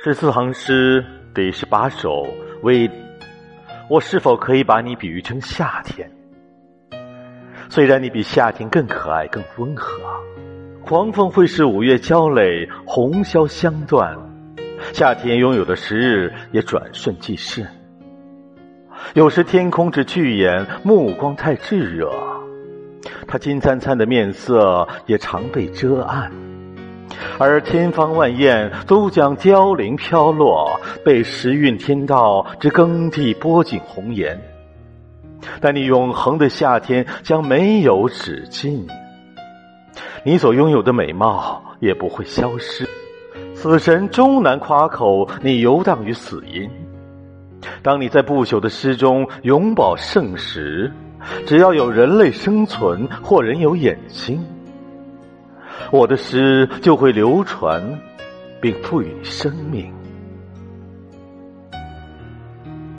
十四行诗第十八首为：我是否可以把你比喻成夏天？虽然你比夏天更可爱、更温和，狂风会使五月娇蕾，红消香断，夏天拥有的时日也转瞬即逝。有时天空之巨眼，目光太炙热，他金灿灿的面色也常被遮暗。而天方万雁都将凋零飘落，被时运天道之耕地剥尽红颜。但你永恒的夏天将没有止境，你所拥有的美貌也不会消失。死神终难夸口，你游荡于死因。当你在不朽的诗中永葆盛时，只要有人类生存或人有眼睛。我的诗就会流传，并赋予生命。